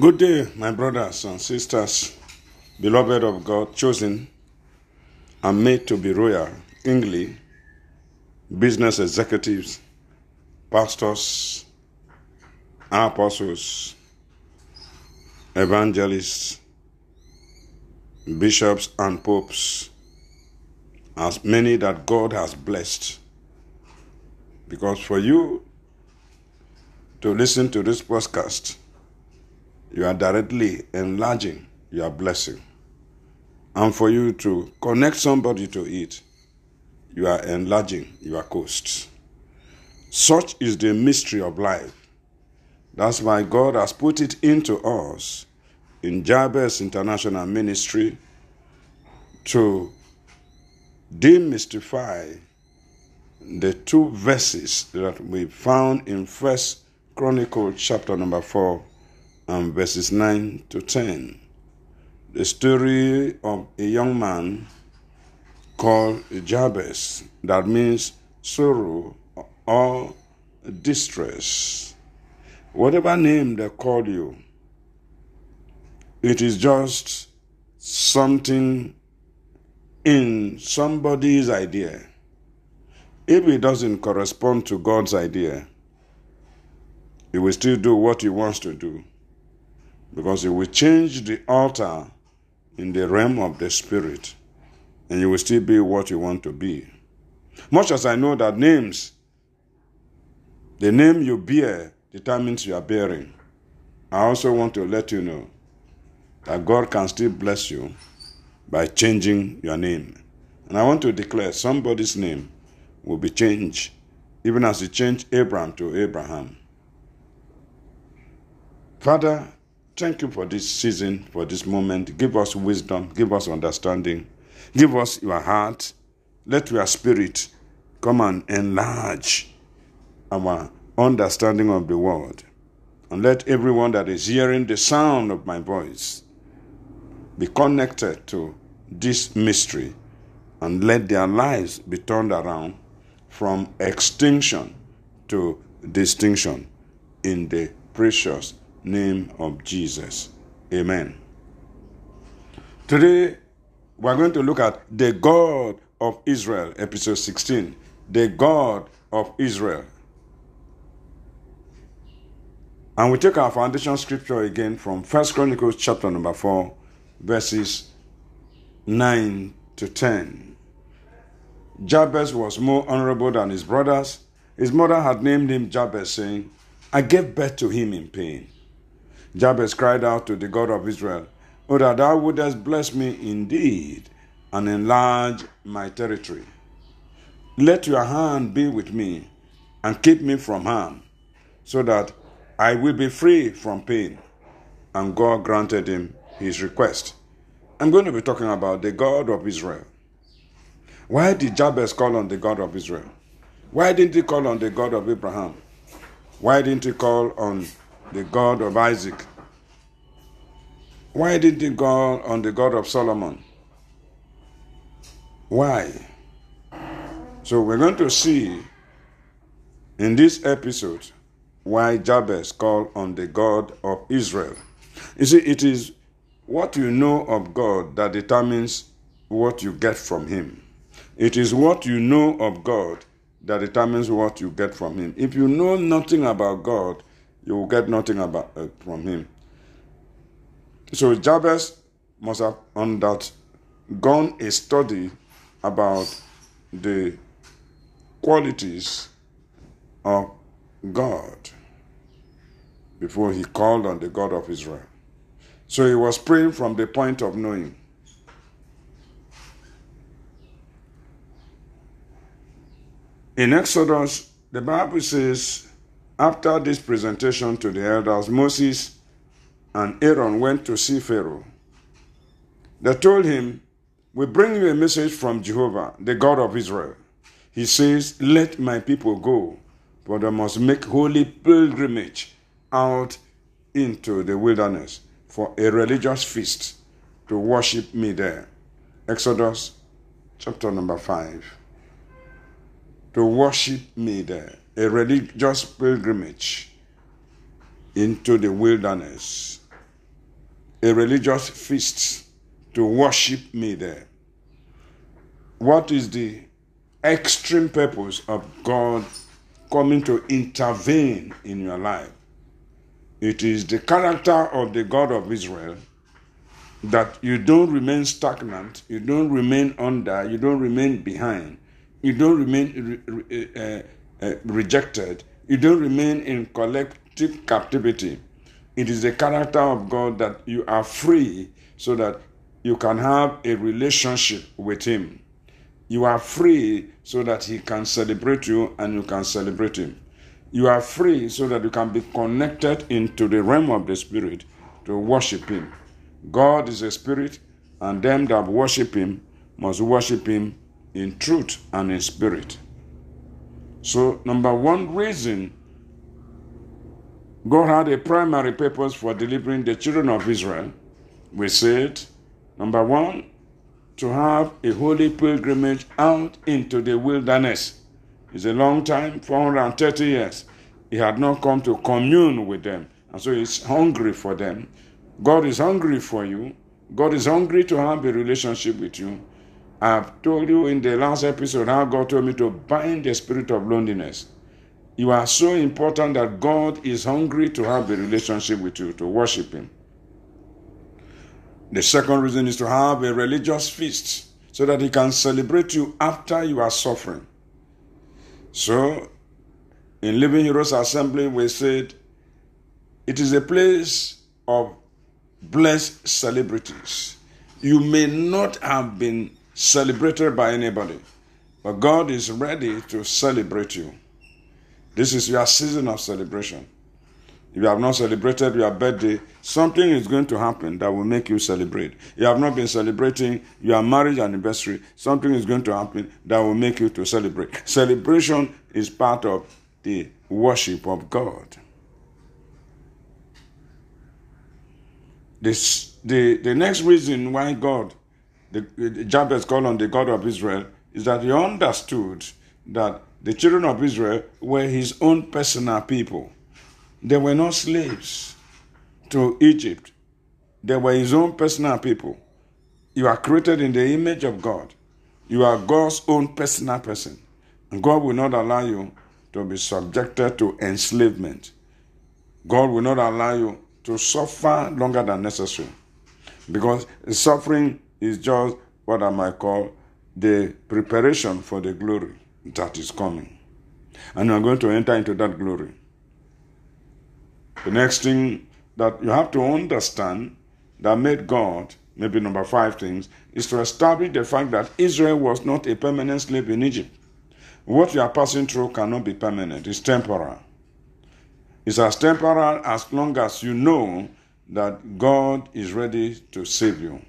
Good day, my brothers and sisters, beloved of God, chosen and made to be royal, kingly, business executives, pastors, apostles, evangelists, bishops, and popes, as many that God has blessed. Because for you to listen to this podcast, you are directly enlarging your blessing. And for you to connect somebody to it, you are enlarging your coast. Such is the mystery of life. That's why God has put it into us in Jabez International Ministry to demystify the two verses that we found in First Chronicle chapter number 4 and verses 9 to 10. The story of a young man called Jabez, that means sorrow or distress. Whatever name they call you, it is just something in somebody's idea. If it doesn't correspond to God's idea, he will still do what he wants to do because it will change the altar in the realm of the spirit and you will still be what you want to be. Much as I know that names, the name you bear determines your bearing, I also want to let you know that God can still bless you by changing your name. And I want to declare somebody's name will be changed, even as He changed Abram to Abraham. Father, thank you for this season, for this moment. Give us wisdom, give us understanding, give us your heart. Let your spirit come and enlarge our understanding of the word. And let everyone that is hearing the sound of my voice be connected to this mystery and let their lives be turned around from extinction to distinction in the precious name of Jesus. Amen. Today, we're going to look at the God of Israel, episode 16. The God of Israel. And we take our foundation scripture again from First Chronicles chapter number 4, verses 9 to 10. Jabez was more honorable than his brothers. His mother had named him Jabez, saying, I gave birth to him in pain. Jabez cried out to the God of Israel, Oh, that thou wouldest bless me indeed and enlarge my territory. Let your hand be with me and keep me from harm, so that I will be free from pain. And God granted him his request. I'm going to be talking about the God of Israel. Why did Jabez call on the God of Israel? Why didn't he call on the God of Abraham? Why didn't he call on the God of Isaac? Why didn't he call on the God of Solomon? Why? So we're going to see in this episode why Jabez called on the God of Israel. You see, it is what you know of God that determines what you get from Him. It is what you know of God that determines what you get from Him. If you know nothing about God, you will get nothing about uh, from Him. So Jabez must have undergone a study about the qualities of God before he called on the God of Israel. So he was praying from the point of knowing. In Exodus, the Bible says, after this presentation to the elders, Moses and Aaron went to see Pharaoh. They told him, We bring you a message from Jehovah, the God of Israel. He says, Let my people go, for they must make holy pilgrimage out into the wilderness for a religious feast to worship me there. Exodus chapter number 5. To worship me there. A religious pilgrimage into the wilderness. a religious feast to worship me there. What is the extreme purpose of God coming to intervene in your life? It is the character of the God of Israel that you don't remain stagnant, you don't remain under, you don't remain behind, you don't remain uh, uh, rejected, you don't remain in collective captivity. It is the character of God that you are free so that you can have a relationship with Him. You are free so that He can celebrate you and you can celebrate Him. You are free so that you can be connected into the realm of the Spirit to worship Him. God is a spirit, and them that worship him must worship him in truth and in spirit. So, number one reason God had a primary purpose for delivering the children of Israel, we said, number one, to have a holy pilgrimage out into the wilderness. It's a long time, 430 years. He had not come to commune with them, and so he's hungry for them. God is hungry for you. God is hungry to have a relationship with you. I've told you in the last episode how God told me to bind the spirit of loneliness. You are so important that God is hungry to have a relationship with you, to worship Him. The second reason is to have a religious feast so that He can celebrate you after you are suffering. So, in Living Heroes Assembly, we said it is a place of blessed celebrities. You may not have been celebrated by anybody, but God is ready to celebrate you. This is your season of celebration. If you have not celebrated your birthday, something is going to happen that will make you celebrate. You have not been celebrating your marriage anniversary, something is going to happen that will make you to celebrate. Celebration is part of the worship of God. This, the, the next reason why God, the, Jabez called on the God of Israel, is that he understood that the children of Israel were his own personal people. They were not slaves to Egypt. They were his own personal people. You are created in the image of God. You are God's own personal person. And God will not allow you to be subjected to enslavement. God will not allow you to suffer longer than necessary. Because suffering is just what I might call the preparation for the glory that is coming. And you are going to enter into that glory. The next thing that you have to understand that made God, maybe number five things, is to establish the fact that Israel was not a permanent slave in Egypt. What you are passing through cannot be permanent, it's temporal. It's as temporal as long as you know that God is ready to save you.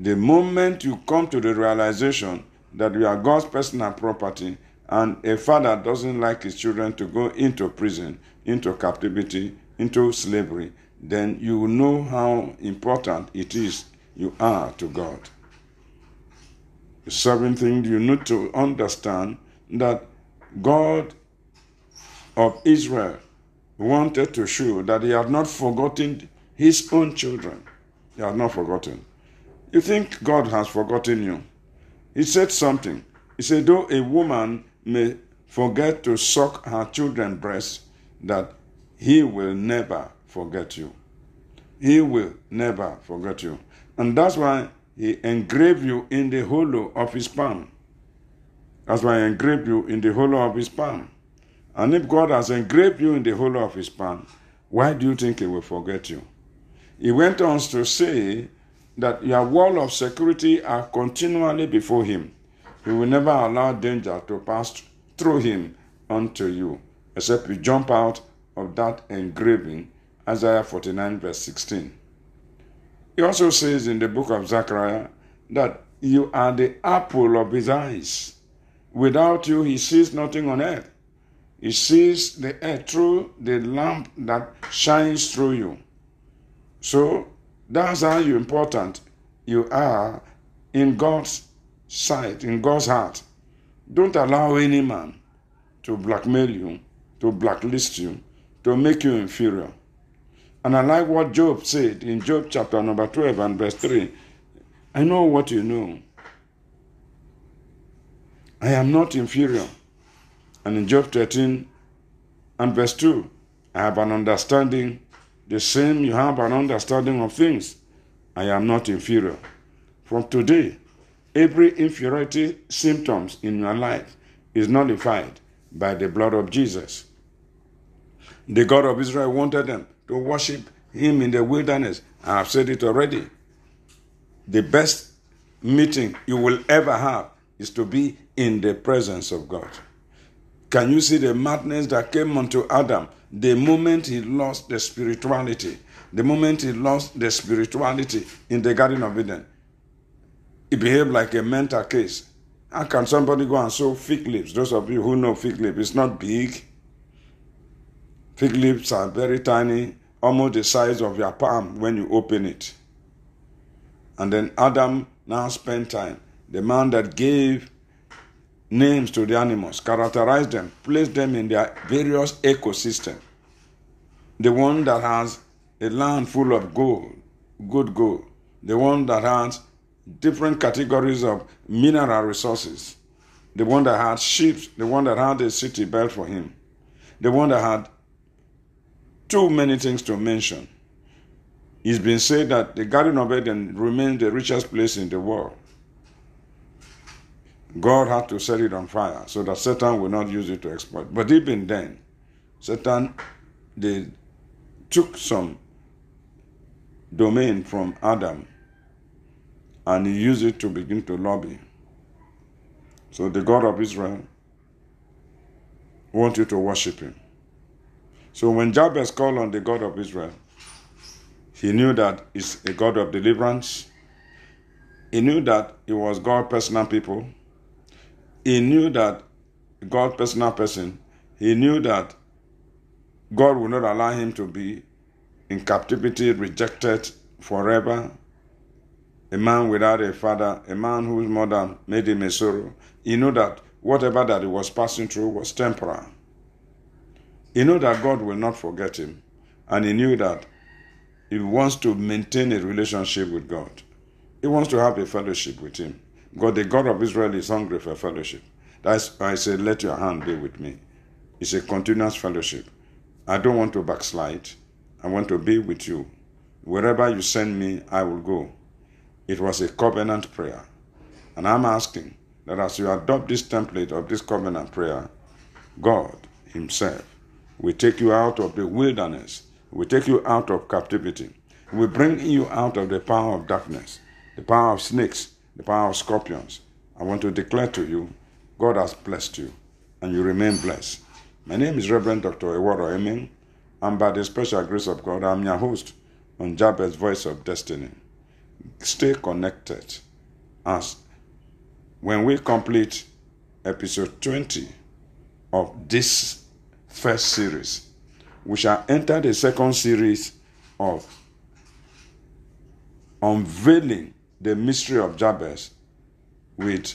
The moment you come to the realization that you are God's personal property and a father doesn't like his children to go into prison, into captivity, into slavery, then you will know how important it is you are to God. The seventh thing you need to understand that God of Israel wanted to show that he had not forgotten his own children. He had not forgotten. You think God has forgotten you? He said something. He said, though a woman may forget to suck her children's breast, that he will never forget you. He will never forget you. And that's why he engraved you in the hollow of his palm. That's why he engraved you in the hollow of his palm. And if God has engraved you in the hollow of his palm, why do you think he will forget you? He went on to say that your wall of security are continually before him. He will never allow danger to pass through him unto you, except you jump out of that engraving, Isaiah 49, verse 16. He also says in the book of Zechariah that you are the apple of his eyes. Without you, he sees nothing on earth. He sees the earth through the lamp that shines through you. So that's how you important you are in God's sight, in God's heart. Don't allow any man to blackmail you, to blacklist you, to make you inferior. And I like what Job said in Job chapter number 12 and verse 3. I know what you know. I am not inferior. And in Job 13 and verse 2, I have an understanding, the same you have an understanding of things. I am not inferior. From today, every inferiority symptoms in your life is nullified by the blood of Jesus. The God of Israel wanted them to worship him in the wilderness. I have said it already. The best meeting you will ever have is to be in the presence of God. Can you see the madness that came unto Adam the moment he lost the spirituality? The moment he lost the spirituality in the Garden of Eden, he behaved like a mental case. How can somebody go and sew fig leaves? Those of you who know fig leaf, it's not big. Fig leaves are very tiny, almost the size of your palm when you open it. And then Adam now spent time. The man that gave names to the animals, characterize them, place them in their various ecosystem. The one that has a land full of gold, good gold. The one that has different categories of mineral resources. The one that had sheep, the one that had a city built for him. The one that had too many things to mention. It's been said that the Garden of Eden remains the richest place in the world. God had to set it on fire so that Satan will not use it to exploit. But even then, Satan they took some domain from Adam and he used it to begin to lobby. So the God of Israel wants you to worship him. So when Jabez called on the God of Israel, he knew that he's a God of deliverance. He knew that he was God's personal people. He knew that God's personal person. He knew that God would not allow him to be in captivity, rejected forever. A man without a father, a man whose mother made him a sorrow. He knew that whatever that he was passing through was temporal. He knew that God will not forget him, and he knew that he wants to maintain a relationship with God. He wants to have a fellowship with him. God, the God of Israel, is hungry for fellowship. That's why I said, Let your hand be with me. It's a continuous fellowship. I don't want to backslide. I want to be with you. Wherever you send me, I will go. It was a covenant prayer. And I'm asking that as you adopt this template of this covenant prayer, God Himself we take you out of the wilderness. We take you out of captivity. We bring you out of the power of darkness, the power of snakes, the power of scorpions. I want to declare to you, God has blessed you, and you remain blessed. My name is Reverend Dr. Eworo Emin, and by the special grace of God, I'm your host on Jabez Voice of Destiny. Stay connected as when we complete episode 20 of this first series. We shall enter the second series of unveiling the mystery of Jabez with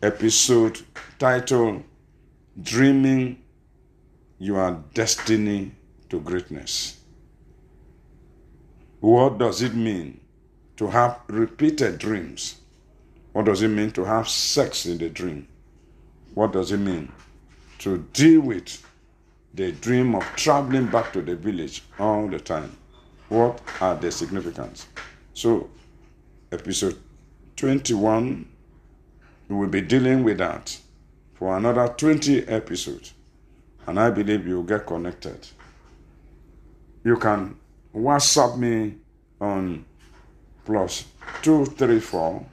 episode titled Dreaming Your Destiny to Greatness. What does it mean to have repeated dreams? What does it mean to have sex in the dream? What does it mean to deal with the dream of traveling back to the village all the time. What are the significance? So, episode 21, we will be dealing with that for another 20 episodes. And I believe you'll get connected. You can WhatsApp me on plus 234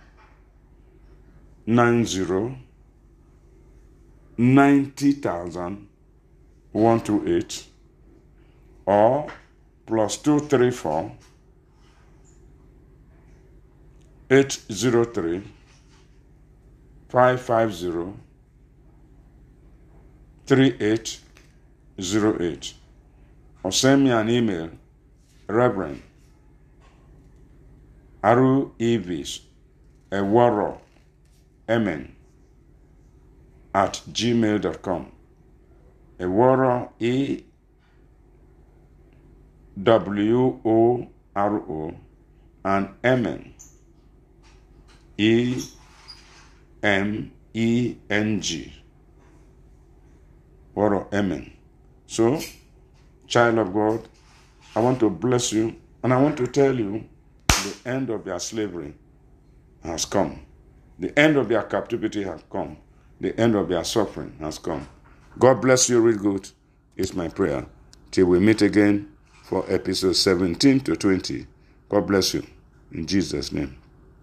90 90,000 128 or plus 234 803 550 3808 or send me an email reverend aru evis ewaro emen at gmail.com Eworo E W O R O, and Amen. E M E N G. Or Amen. So, child of God, I want to bless you and I want to tell you the end of your slavery has come. The end of your captivity has come. The end of your suffering has come. God bless you real good, is my prayer. Till we meet again for episode 17 to 20. God bless you. In Jesus' name.